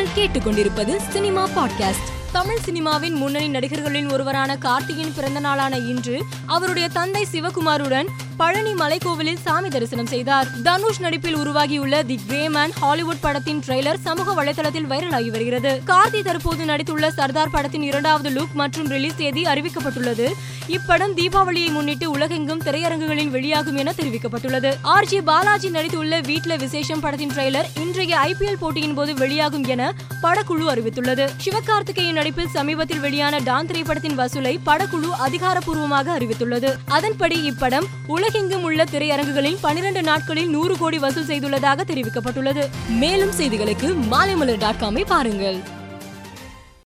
நீங்கள் கேட்டுக்கொண்டிருப்பது cinema podcast. Tamil சினிமாவின் முன்னணி நடிகர்களின் ஒருவரான கார்த்தியின் பிறந்த நாளான இன்று அவருடைய தந்தை சிவகுமாருடன் பழனி மலைக்கோவிலில் சாமி தரிசனம் செய்தார். தனுஷ் நடிப்பில் உருவாகியுள்ள தி கிரே மேன் ஹாலிவுட் படத்தின் ட்ரெய்லர் சமூக வலைதளத்தில் வைரலாகி வருகிறது. கார்த்தி தற்போது நடித்துள்ள சர்தார் படத்தின் இரண்டாவது லுக் மற்றும் ரிலீஸ் தேதி அறிவிக்கப்பட்டுள்ளது. இப்படம் தீபாவளியை முன்னிட்டு உலகெங்கும் திரையரங்குகளில் வெளியாகும் என தெரிவிக்கப்பட்டுள்ளது. ஆர் ஜி பாலாஜி நடித்துள்ள வீட்ல விசேஷம் படத்தின் ட்ரெய்லர் இன்றைய ஐபிஎல் போட்டியின் போது வெளியாகும் என படக்குழு அறிவித்துள்ளது. சிவகார்த்திகேயன் நடிப்பில் சமீபத்தில் வெளியான டான் திரைப்படத்தின் வசூலை படக்குழு அதிகாரப்பூர்வமாக அறிவித்துள்ளது. அதன்படி இப்படம் உலக உலகெங்கும் உள்ள திரையரங்குகளில் பனிரெண்டு நாட்களில் நூறு கோடி வசூல் செய்துள்ளதாக தெரிவிக்கப்பட்டுள்ளது. மேலும் செய்திகளுக்கு மாலைமலர் டாட் காமை பாருங்கள்.